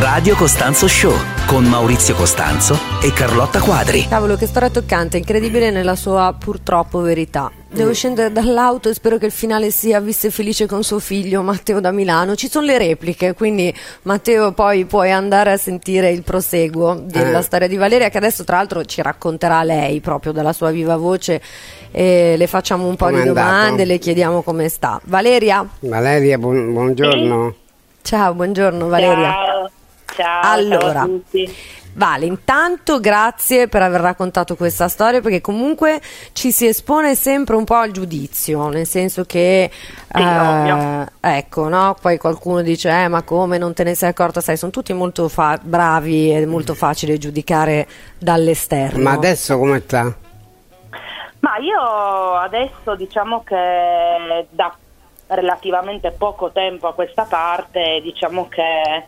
Radio Costanzo Show con Maurizio Costanzo e Carlotta Quadri. Cavolo, che storia toccante, incredibile nella sua purtroppo verità. Devo scendere dall'auto e spero che il finale sia visse felice con suo figlio Matteo da Milano. Ci sono le repliche, quindi Matteo poi puoi andare a sentire il proseguo della Eh. storia di Valeria che adesso tra l'altro ci racconterà lei proprio dalla sua viva voce e le facciamo un po' Com'è di domande, le chiediamo come sta. Valeria? Valeria, buon- buongiorno. Ciao, buongiorno Valeria. Ciao, ciao, Allora. ciao a tutti. Vale, intanto grazie per aver raccontato questa storia perché comunque ci si espone sempre un po' al giudizio, nel senso che Sì, ovvio. ecco, no? Poi qualcuno dice "Eh, ma come non te ne sei accorta?" Sai, sono tutti molto fa- bravi ed è molto facile giudicare dall'esterno. Ma adesso come sta? Ma io adesso diciamo che da relativamente poco tempo a questa parte diciamo che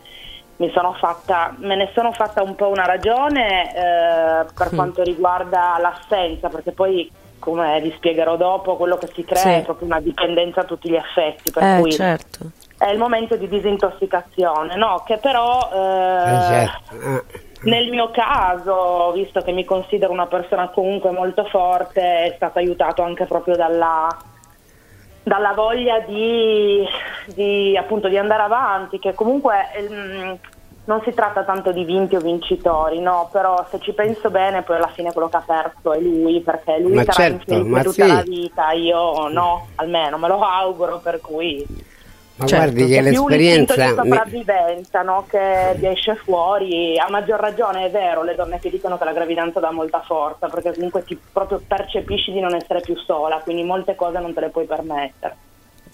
mi sono fatta, me ne sono fatta un po' una ragione eh, per Mm. quanto riguarda l'assenza, perché poi come vi spiegherò dopo, quello che si crea Sì. è proprio una dipendenza a tutti gli effetti, per Eh, cui certo. è il momento di disintossicazione, no? Che però Eh, eh, certo. Ah. Nel mio caso, visto che mi considero una persona comunque molto forte, è stato aiutato anche proprio dalla, dalla voglia di, di, appunto, di andare avanti, che comunque ehm, non si tratta tanto di vinti o vincitori, no? però se ci penso bene poi alla fine quello che ha perso è lui, perché lui Ma sarà certo, infelice tutta sì. la vita, io no, almeno me lo auguro, per cui... Ma Certo. guardi che È più l'esperienza... di sopravvivenza no? che esce fuori. A maggior ragione è vero le donne che dicono che la gravidanza dà molta forza, perché comunque ti proprio percepisci di non essere più sola, quindi molte cose non te le puoi permettere.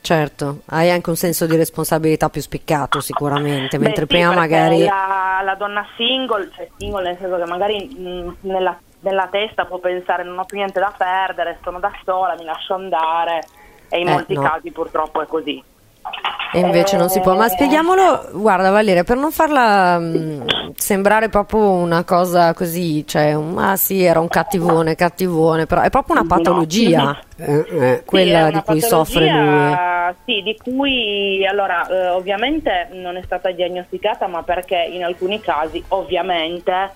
Certo, hai anche un senso di responsabilità più spiccato sicuramente, Beh, mentre sì, prima magari La, la donna single, cioè single nel senso che magari mh, nella, nella testa può pensare non ho più niente da perdere, sono da sola, mi lascio andare e in Eh, molti no. casi purtroppo è così. E invece non si può. Ma spieghiamolo, guarda Valeria, per non farla mh, sembrare proprio una cosa così, cioè, ah sì, era un cattivone, cattivone, però è proprio una patologia eh, eh. quella Sì, è di una cui soffre lui. Sì, di cui allora eh, ovviamente non è stata diagnosticata, ma perché in alcuni casi ovviamente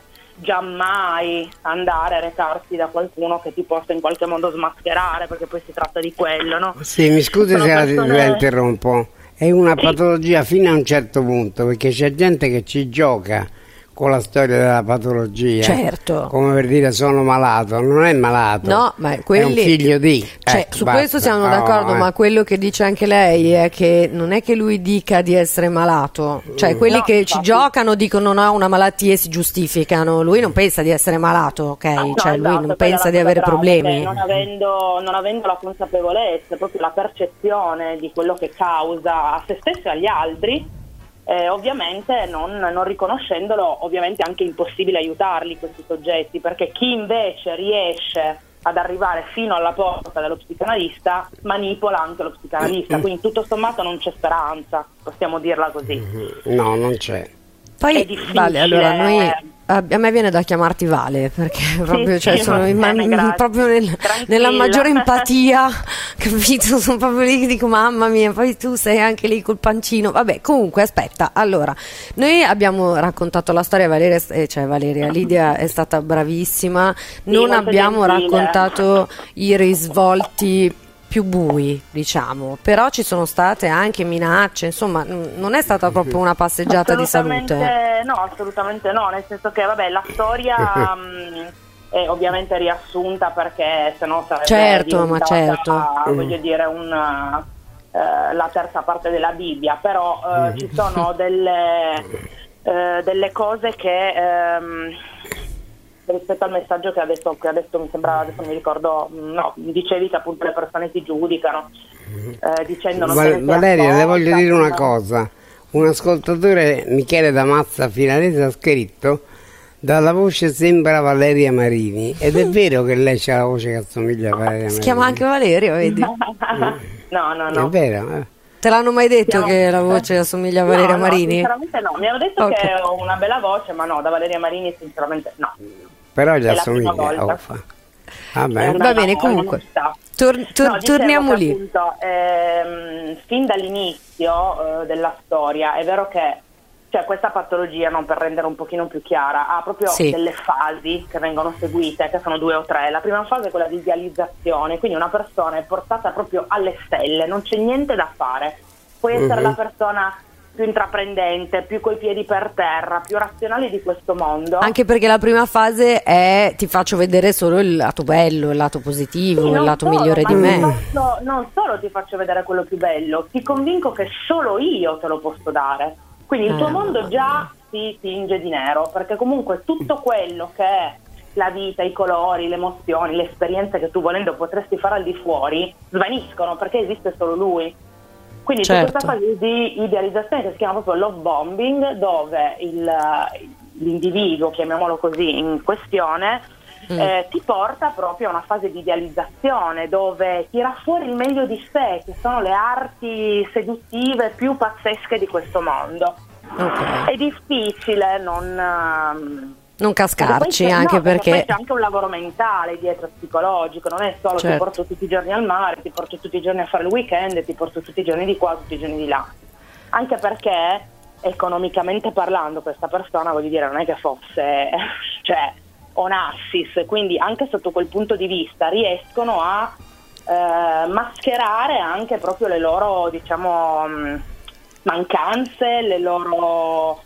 giammai andare a recarsi da qualcuno che ti possa in qualche modo smascherare, perché poi si tratta di quello, no? Sì, mi scusi Sono se la, persone- la interrompo. È una Sì. patologia fino a un certo punto, perché c'è gente che ci gioca con la storia della patologia. Certo. Come per dire sono malato, non è malato. No, ma è un quelli... figlio di. Cioè, Ecco, su basta. questo siamo Oh, d'accordo, eh. ma quello che dice anche lei è che non è che lui dica di essere malato, cioè quelli No, che ci infatti. giocano dicono no, ha una malattia e si giustificano, lui non pensa di essere malato, ok? No, cioè lui esatto, non quella pensa di avere grave, problemi. Non avendo, non avendo la consapevolezza, proprio la percezione di quello che causa a se stesso e agli altri, eh, ovviamente non, non riconoscendolo, ovviamente è anche impossibile aiutarli questi soggetti, perché chi invece riesce ad arrivare fino alla porta dello psicanalista manipola anche lo psicanalista, quindi tutto sommato non c'è speranza, possiamo dirla così. No, non c'è. è Poi difficile. Vale, allora noi a a me viene da chiamarti Vale perché proprio, cioè, sì, sono in- bene, proprio nel- nella maggiore empatia, capito? Sono proprio lì che dico mamma mia, poi tu sei anche lì col pancino. Vabbè, comunque aspetta, allora, noi abbiamo raccontato la storia, Valeria, eh, cioè Valeria, Lidia è stata bravissima, non abbiamo gentile. raccontato i risvolti più bui, diciamo, però ci sono state anche minacce, insomma, n- non è stata proprio una passeggiata di salute. No, assolutamente no, nel senso che vabbè, la storia mh, è ovviamente riassunta perché sennò sarebbe Certo, ma diventata, certo. voglio dire, una, eh, la terza parte della Bibbia, però eh, ci sono delle, eh, delle cose che ehm, rispetto al messaggio che adesso, che adesso mi sembrava, adesso mi ricordo, mh, no, dicevi che appunto le persone ti giudicano eh, dicendo non Val- Valeria, le voglio dire una no? cosa. Un ascoltatore, Michele Damazza Finalese, ha scritto dalla voce sembra Valeria Marini. Ed è vero che lei ha la voce che assomiglia a Valeria Marini. Si chiama anche Valerio, vedi? no, no, no. È vero, eh. Te l'hanno mai detto Siamo- che la voce assomiglia a Valeria No, no, Marini? sinceramente no, mi hanno detto Ok. che ho una bella voce, ma no, da Valeria Marini sinceramente no. Però gli assomiglia. È una- Va bene, comunque. Tor- tor- No, torniamo lì. appunto, ehm, fin dall'inizio eh, della storia è vero che cioè questa patologia, non per rendere un pochino più chiara, ha proprio Sì. delle fasi che vengono seguite, che sono due o tre. La prima fase è quella di idealizzazione, quindi una persona è portata proprio alle stelle, non c'è niente da fare. Puoi essere Mhm. la persona più intraprendente, più coi piedi per terra, più razionale di questo mondo. Anche perché la prima fase è ti faccio vedere solo il lato bello, il lato positivo, Sì, il lato solo, migliore di me. faccio- non solo ti faccio vedere quello più bello, ti convinco che solo io te lo posso dare. Quindi il tuo Eh. mondo già si tinge di nero, perché comunque tutto quello che è la vita, i colori, le emozioni, le esperienze che tu volendo potresti fare al di fuori, svaniscono perché esiste solo lui. Quindi c'è Certo. questa fase di idealizzazione che si chiama proprio love bombing, dove il- l'individuo, chiamiamolo così, in questione, Mm. eh, ti porta proprio a una fase di idealizzazione dove tira fuori il meglio di sé, che sono le arti seduttive più pazzesche di questo mondo. Ok. È difficile non... Non perché cascarci, c'è- anche no, poi perché c'è anche un lavoro mentale dietro, psicologico, non è solo ti Certo. porto tutti i giorni al mare, ti porto tutti i giorni a fare il weekend, ti porto tutti i giorni di qua, tutti i giorni di là. Anche perché economicamente parlando questa persona, voglio dire, non è che fosse cioè, onassis, quindi anche sotto quel punto di vista riescono a eh, mascherare anche proprio le loro, diciamo, mh, mancanze, le loro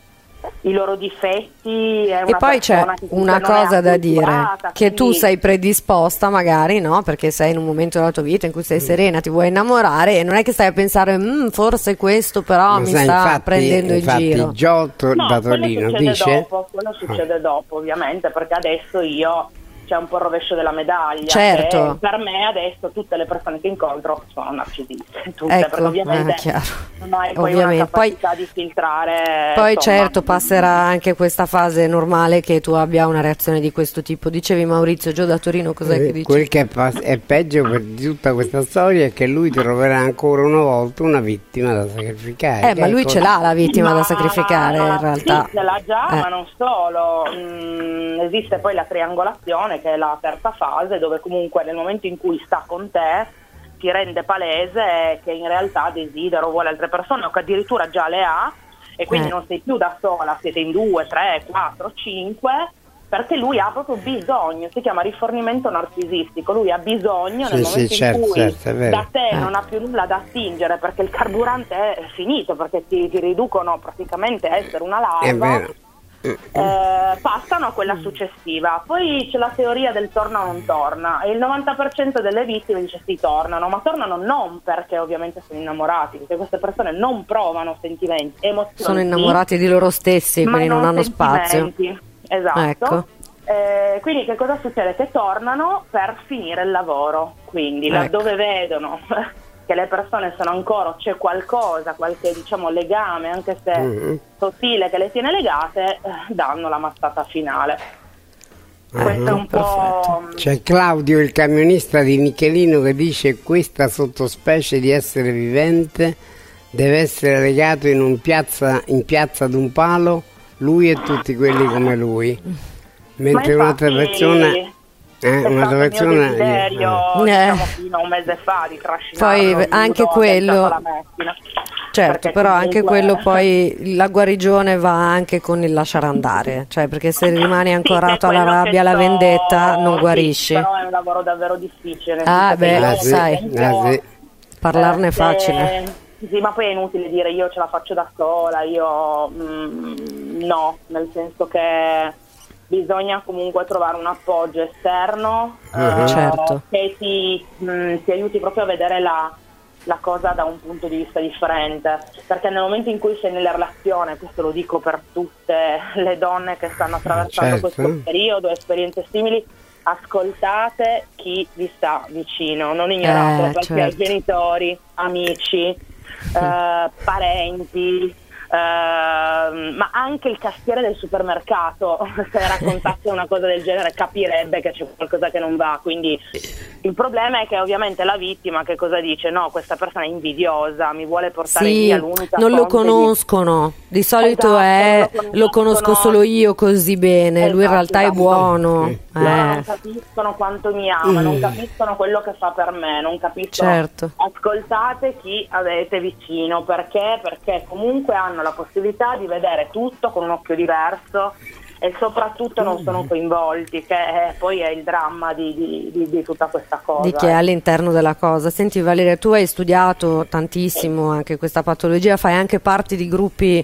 i loro difetti è E poi c'è una non cosa da dire, che tu quindi- sei predisposta magari, no? Perché sei in un momento della tua vita in cui sei serena, ti vuoi innamorare e non è che stai a pensare, "Mm, forse questo però Ma mi sai, sta infatti, prendendo infatti in giro. Giotto No, Datolino quello succede dice dopo, quello succede dopo ovviamente perché adesso io c'è un po' il rovescio della medaglia Certo. che per me adesso tutte le persone che incontro sono narcisiste tutte Ecco, perché ovviamente eh, chiaro. non hai poi Ovviamente. capacità di filtrare Poi insomma. certo passerà anche questa fase normale che tu abbia una reazione di questo tipo. Dicevi Maurizio, Gio da Torino, cos'è che Eh, dici? Quel che è, pa- è peggio per di tutta questa storia è che lui troverà ancora una volta una vittima da sacrificare. Eh, ma che lui è ce l'ha la vittima da Ma- sacrificare in realtà. Sì, ce l'ha già, Eh. ma non solo. Mm, esiste poi la triangolazione, che è la terza fase, dove comunque nel momento in cui sta con te ti rende palese che in realtà desidera o vuole altre persone o che addirittura già le ha e quindi Eh. non sei più da sola, siete in due, tre, quattro, cinque perché lui ha proprio bisogno, si chiama rifornimento narcisistico, lui ha bisogno Sì, nel sì, momento certo, in cui certo, da te Eh. non ha più nulla da attingere perché il carburante è finito, perché ti, ti riducono praticamente a essere una larva. Eh, passano a quella successiva. Poi c'è la teoria del torna o non torna e il 90% delle vittime dice sì tornano, ma tornano non perché ovviamente sono innamorati, perché queste persone non provano sentimenti, emozioni. Sono innamorati di loro stessi, quindi non hanno spazio. Esatto. Ecco. Eh, quindi che cosa succede? Che tornano per finire il lavoro, quindi Ecco. laddove vedono che le persone sono ancora, c'è qualcosa, qualche diciamo legame, anche se Mhm. sottile che le tiene legate, eh, danno la mazzata finale. Questo è un po'... perfetto. C'è Claudio, il camionista di Michelino, che dice questa sottospecie di essere vivente deve essere legato in, un piazza, in piazza ad un palo, lui e tutti quelli come lui. Mentre un'altra persona... Eh, persona... mio desiderio, Eh. diciamo, fino a un mese fa di Poi trascinarlo anche quello-. Certo, però anche quello poi la guarigione va anche con il lasciare andare, cioè perché se rimani Sì, ancorato è alla rabbia, alla vendetta, non sì, guarisci. però è un lavoro davvero difficile. Ah, beh, Ah, sì, sai. ah, sì. Parlarne è eh, facile. Sì, ma poi è inutile dire io ce la faccio da sola, io mm, no, nel senso che bisogna comunque trovare un appoggio esterno Mhm. eh, Certo. che ti, mm, ti aiuti proprio a vedere la, la cosa da un punto di vista differente, perché nel momento in cui sei nella relazione, questo lo dico per tutte le donne che stanno attraversando Certo. questo periodo, esperienze simili, ascoltate chi vi sta vicino, non ignorate Eh, perché certo. genitori, amici, eh, parenti, eh, ma anche il cassiere del supermercato, se raccontasse una cosa del genere capirebbe che c'è qualcosa che non va, quindi il problema è che ovviamente la vittima che cosa dice? No, questa persona è invidiosa, mi vuole portare Sì, via l'unica non lo fonte di- conoscono. Di solito Esatto, è lo lo conosco conoscono. solo io così bene, lui in Esatto, realtà è esatto. buono. Sì. Loro Eh, non capiscono quanto mi ama, non Mm. capiscono quello che fa per me, non capiscono. Certo. Ascoltate chi avete vicino, perché? Perché comunque hanno la possibilità di vedere vedere tutto con un occhio diverso e soprattutto non sono coinvolti, che è, poi è il dramma di, di, di, di, tutta questa cosa. Di chi è all'interno della cosa. Senti Valeria, tu hai studiato tantissimo anche questa patologia, fai anche parte di gruppi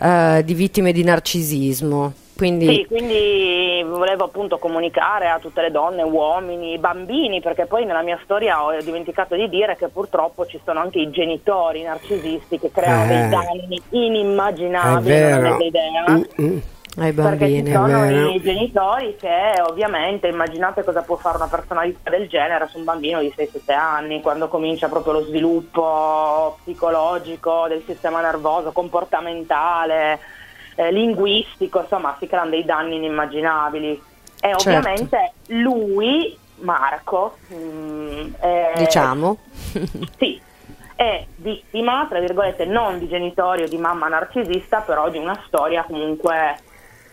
eh, di vittime di narcisismo. Quindi... Sì, quindi volevo appunto comunicare a tutte le donne, uomini, bambini, perché poi nella mia storia ho dimenticato di dire che purtroppo ci sono anche i genitori narcisisti che creano eh, dei danni inimmaginabili, non avete idea. Mm-mm ai bambini. Perché ci sono i genitori che ovviamente immaginate cosa può fare una personalità del genere su un bambino di 6-7 anni, quando comincia proprio lo sviluppo psicologico del sistema nervoso, comportamentale, eh, linguistico, insomma si creano dei danni inimmaginabili. E certo. ovviamente lui, Marco, mh, mm, è, diciamo, sì, è vittima, tra virgolette, non di genitori o di mamma narcisista, però di una storia comunque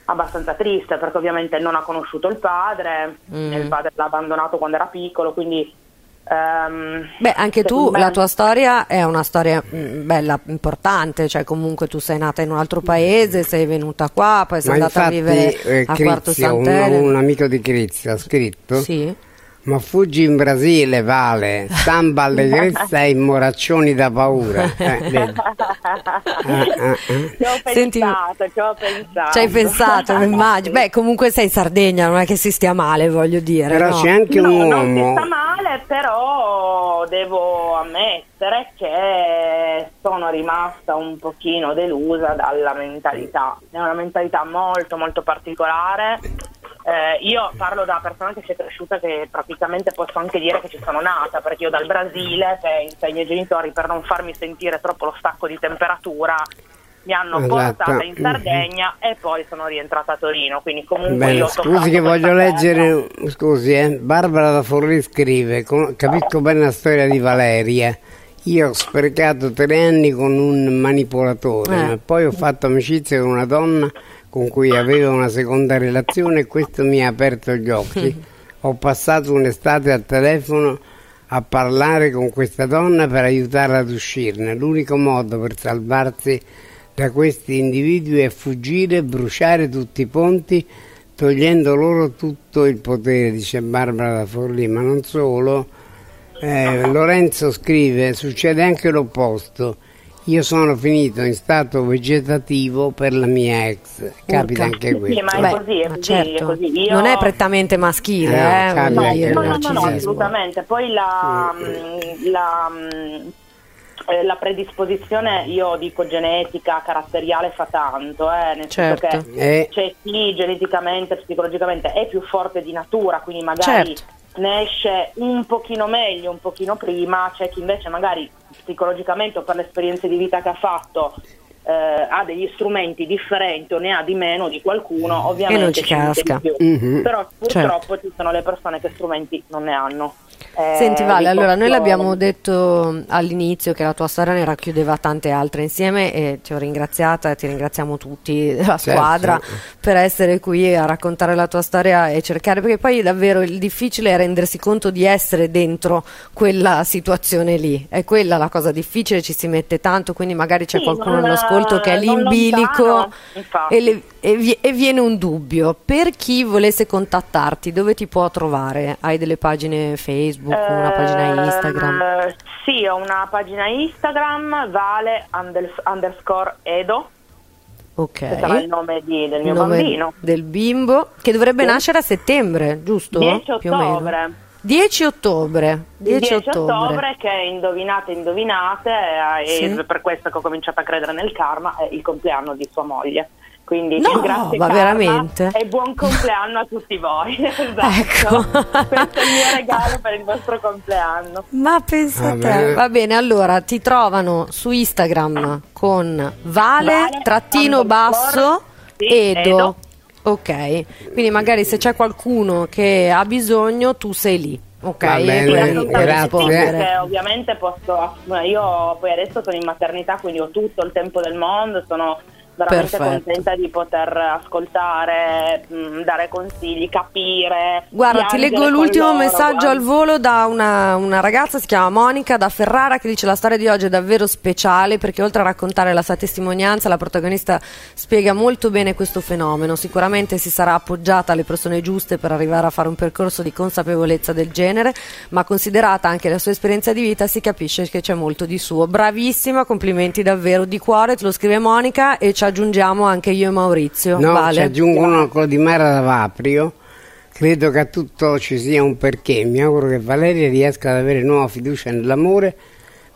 abbastanza triste perché ovviamente non ha conosciuto il padre, mm. il padre l'ha abbandonato quando era piccolo, quindi... Um, Beh, anche tu, me... la tua storia è una storia mm, bella, importante, cioè comunque tu sei nata in un altro paese, sei venuta qua, poi sei Ma andata infatti, a vivere eh, a Crizia, Quarto Sant'Ele. Un, un amico di Crizia ha scritto sì ma fuggi in Brasile, Vale, samba allegrezza e moraccioni da paura. Eh, vedi. Eh, eh, Ci ho Senti, pensato, ci ho pensato. Ci hai pensato, immagino. Beh, comunque sei in Sardegna, non è che si stia male, voglio dire. Però no? c'è anche no, un uomo. Non si sta male, però devo ammettere che sono rimasta un pochino delusa dalla mentalità. È una mentalità molto, molto particolare eh, io parlo da persona che si è cresciuta, che praticamente posso anche dire che ci sono nata, perché io dal Brasile, che ai miei genitori per non farmi sentire troppo lo stacco di temperatura, mi hanno esatto. portata in Sardegna mm-hmm. e poi sono rientrata a Torino. Quindi comunque Bene, io scusi che voglio leggere, scusi, eh, Barbara da Forlì scrive, capisco bene la storia di Valeria. Io ho sprecato tre anni con un manipolatore, eh. ma poi ho fatto amicizia con una donna con cui avevo una seconda relazione e questo mi ha aperto gli occhi. Ho passato un'estate al telefono a parlare con questa donna per aiutarla ad uscirne. L'unico modo per salvarsi da questi individui è fuggire, bruciare tutti i ponti, togliendo loro tutto il potere, dice Barbara da Forlì, ma non solo. Eh, Lorenzo scrive, succede anche l'opposto io sono finito in stato vegetativo per la mia ex, capita anche questo. Sì, ma è Beh, così, è così, certo. è così. Io... Non è prettamente maschile, eh, no, eh, no, no, no, no, assolutamente. Poi la, sì. la, eh, la, predisposizione, io dico genetica, caratteriale fa tanto, eh, nel certo. senso che eh. c'è chi geneticamente, psicologicamente è più forte di natura, quindi magari certo. ne esce un pochino meglio, un pochino prima, c'è chi invece magari psicologicamente o per le esperienze di vita che ha fatto eh, ha degli strumenti differenti o ne ha di meno di qualcuno, ovviamente e non ci casca. Mm-hmm. Però purtroppo certo. ci sono le persone che strumenti non ne hanno. Eh, Senti Vale, allora noi l'abbiamo detto all'inizio che la tua storia ne racchiudeva tante altre insieme e ti ho ringraziata e ti ringraziamo tutti della certo. squadra per essere qui a raccontare la tua storia e cercare, perché poi davvero il difficile è rendersi conto di essere dentro quella situazione lì, è quella la cosa difficile, ci si mette tanto, quindi magari c'è sì, qualcuno all'ascolto che è lì in bilico e, le, e, e viene un dubbio. Per chi volesse contattarti, dove ti può trovare? Hai delle pagine Facebook? Facebook, una pagina Instagram? Uh, sì, ho una pagina Instagram, vale underscore edo. Ok. Che sarà il nome di, del mio nome bambino. Del bimbo, che dovrebbe sì. nascere a settembre, giusto? 10 ottobre. 10 ottobre. 10, 10 ottobre. ottobre. che indovinate, indovinate, e sì. per questo che ho cominciato a credere nel karma, è il compleanno di sua moglie. Quindi no, grazie ma veramente. e buon compleanno a tutti voi. esatto. Ecco. Questo è il mio regalo per il vostro compleanno. Ma pensa a te. Va bene, allora ti trovano su Instagram con vale, vale trattino basso sì, edo. edo. Ok, quindi magari se c'è qualcuno che ha bisogno tu sei lì. Ok, bene, grazie. ovviamente posso, io poi adesso sono in maternità, quindi ho tutto il tempo del mondo, sono veramente Perfetto. contenta di poter ascoltare, mh, dare consigli, capire. Guarda, ti leggo l'ultimo loro, messaggio guarda. al volo da una, una ragazza, si chiama Monica da Ferrara, che dice la storia di oggi è davvero speciale perché oltre a raccontare la sua testimonianza, la protagonista spiega molto bene questo fenomeno. Sicuramente si sarà appoggiata alle persone giuste per arrivare a fare un percorso di consapevolezza del genere, ma considerata anche la sua esperienza di vita si capisce che c'è molto di suo. Bravissima, complimenti davvero di cuore, te lo scrive Monica e ci aggiungiamo anche io e Maurizio. No, vale? ci aggiungono quello di Mara da Vaprio. Credo che a tutto ci sia un perché. Mi auguro che Valeria riesca ad avere nuova fiducia nell'amore,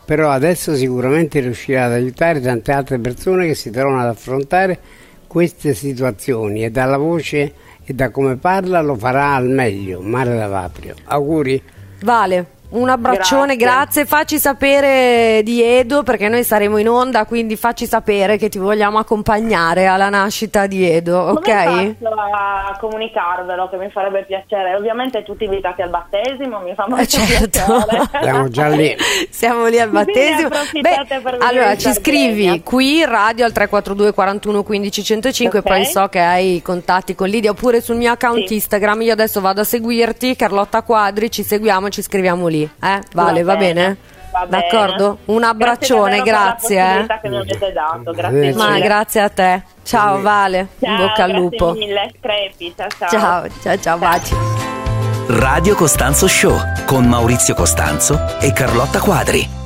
però adesso sicuramente riuscirà ad aiutare tante altre persone che si trovano ad affrontare queste situazioni e dalla voce e da come parla lo farà al meglio. Mara da Vaprio. Auguri. Vale, un abbraccione, grazie. Grazie. Facci sapere di Edo perché noi saremo in onda, quindi facci sapere che ti vogliamo accompagnare alla nascita di Edo, ok? Come faccio a comunicarvelo che mi farebbe piacere? Ovviamente tutti invitati al battesimo, mi fa molto Eh, certo. piacere. Siamo già lì. Siamo lì al battesimo. venire allora ci scrivi qui radio al 342 41 15 105 Ok. poi so che hai i contatti con Lidia oppure sul mio account Sì. Instagram. Io adesso vado a seguirti, Carlotta Quadri, ci seguiamo e ci scriviamo lì. Eh? Vale, va, Va bene? bene, va bene. D'accordo? Un abbraccione, grazie. grazie. davvero per la possibilità eh. che mi avete dato, grazie Ma grazie a te. Ciao Vale, Ciao, in bocca al grazie lupo. mille, crepi, ciao ciao. Ciao, ciao, ciao, baci. Radio Costanzo Show con Maurizio Costanzo e Carlotta Quadri.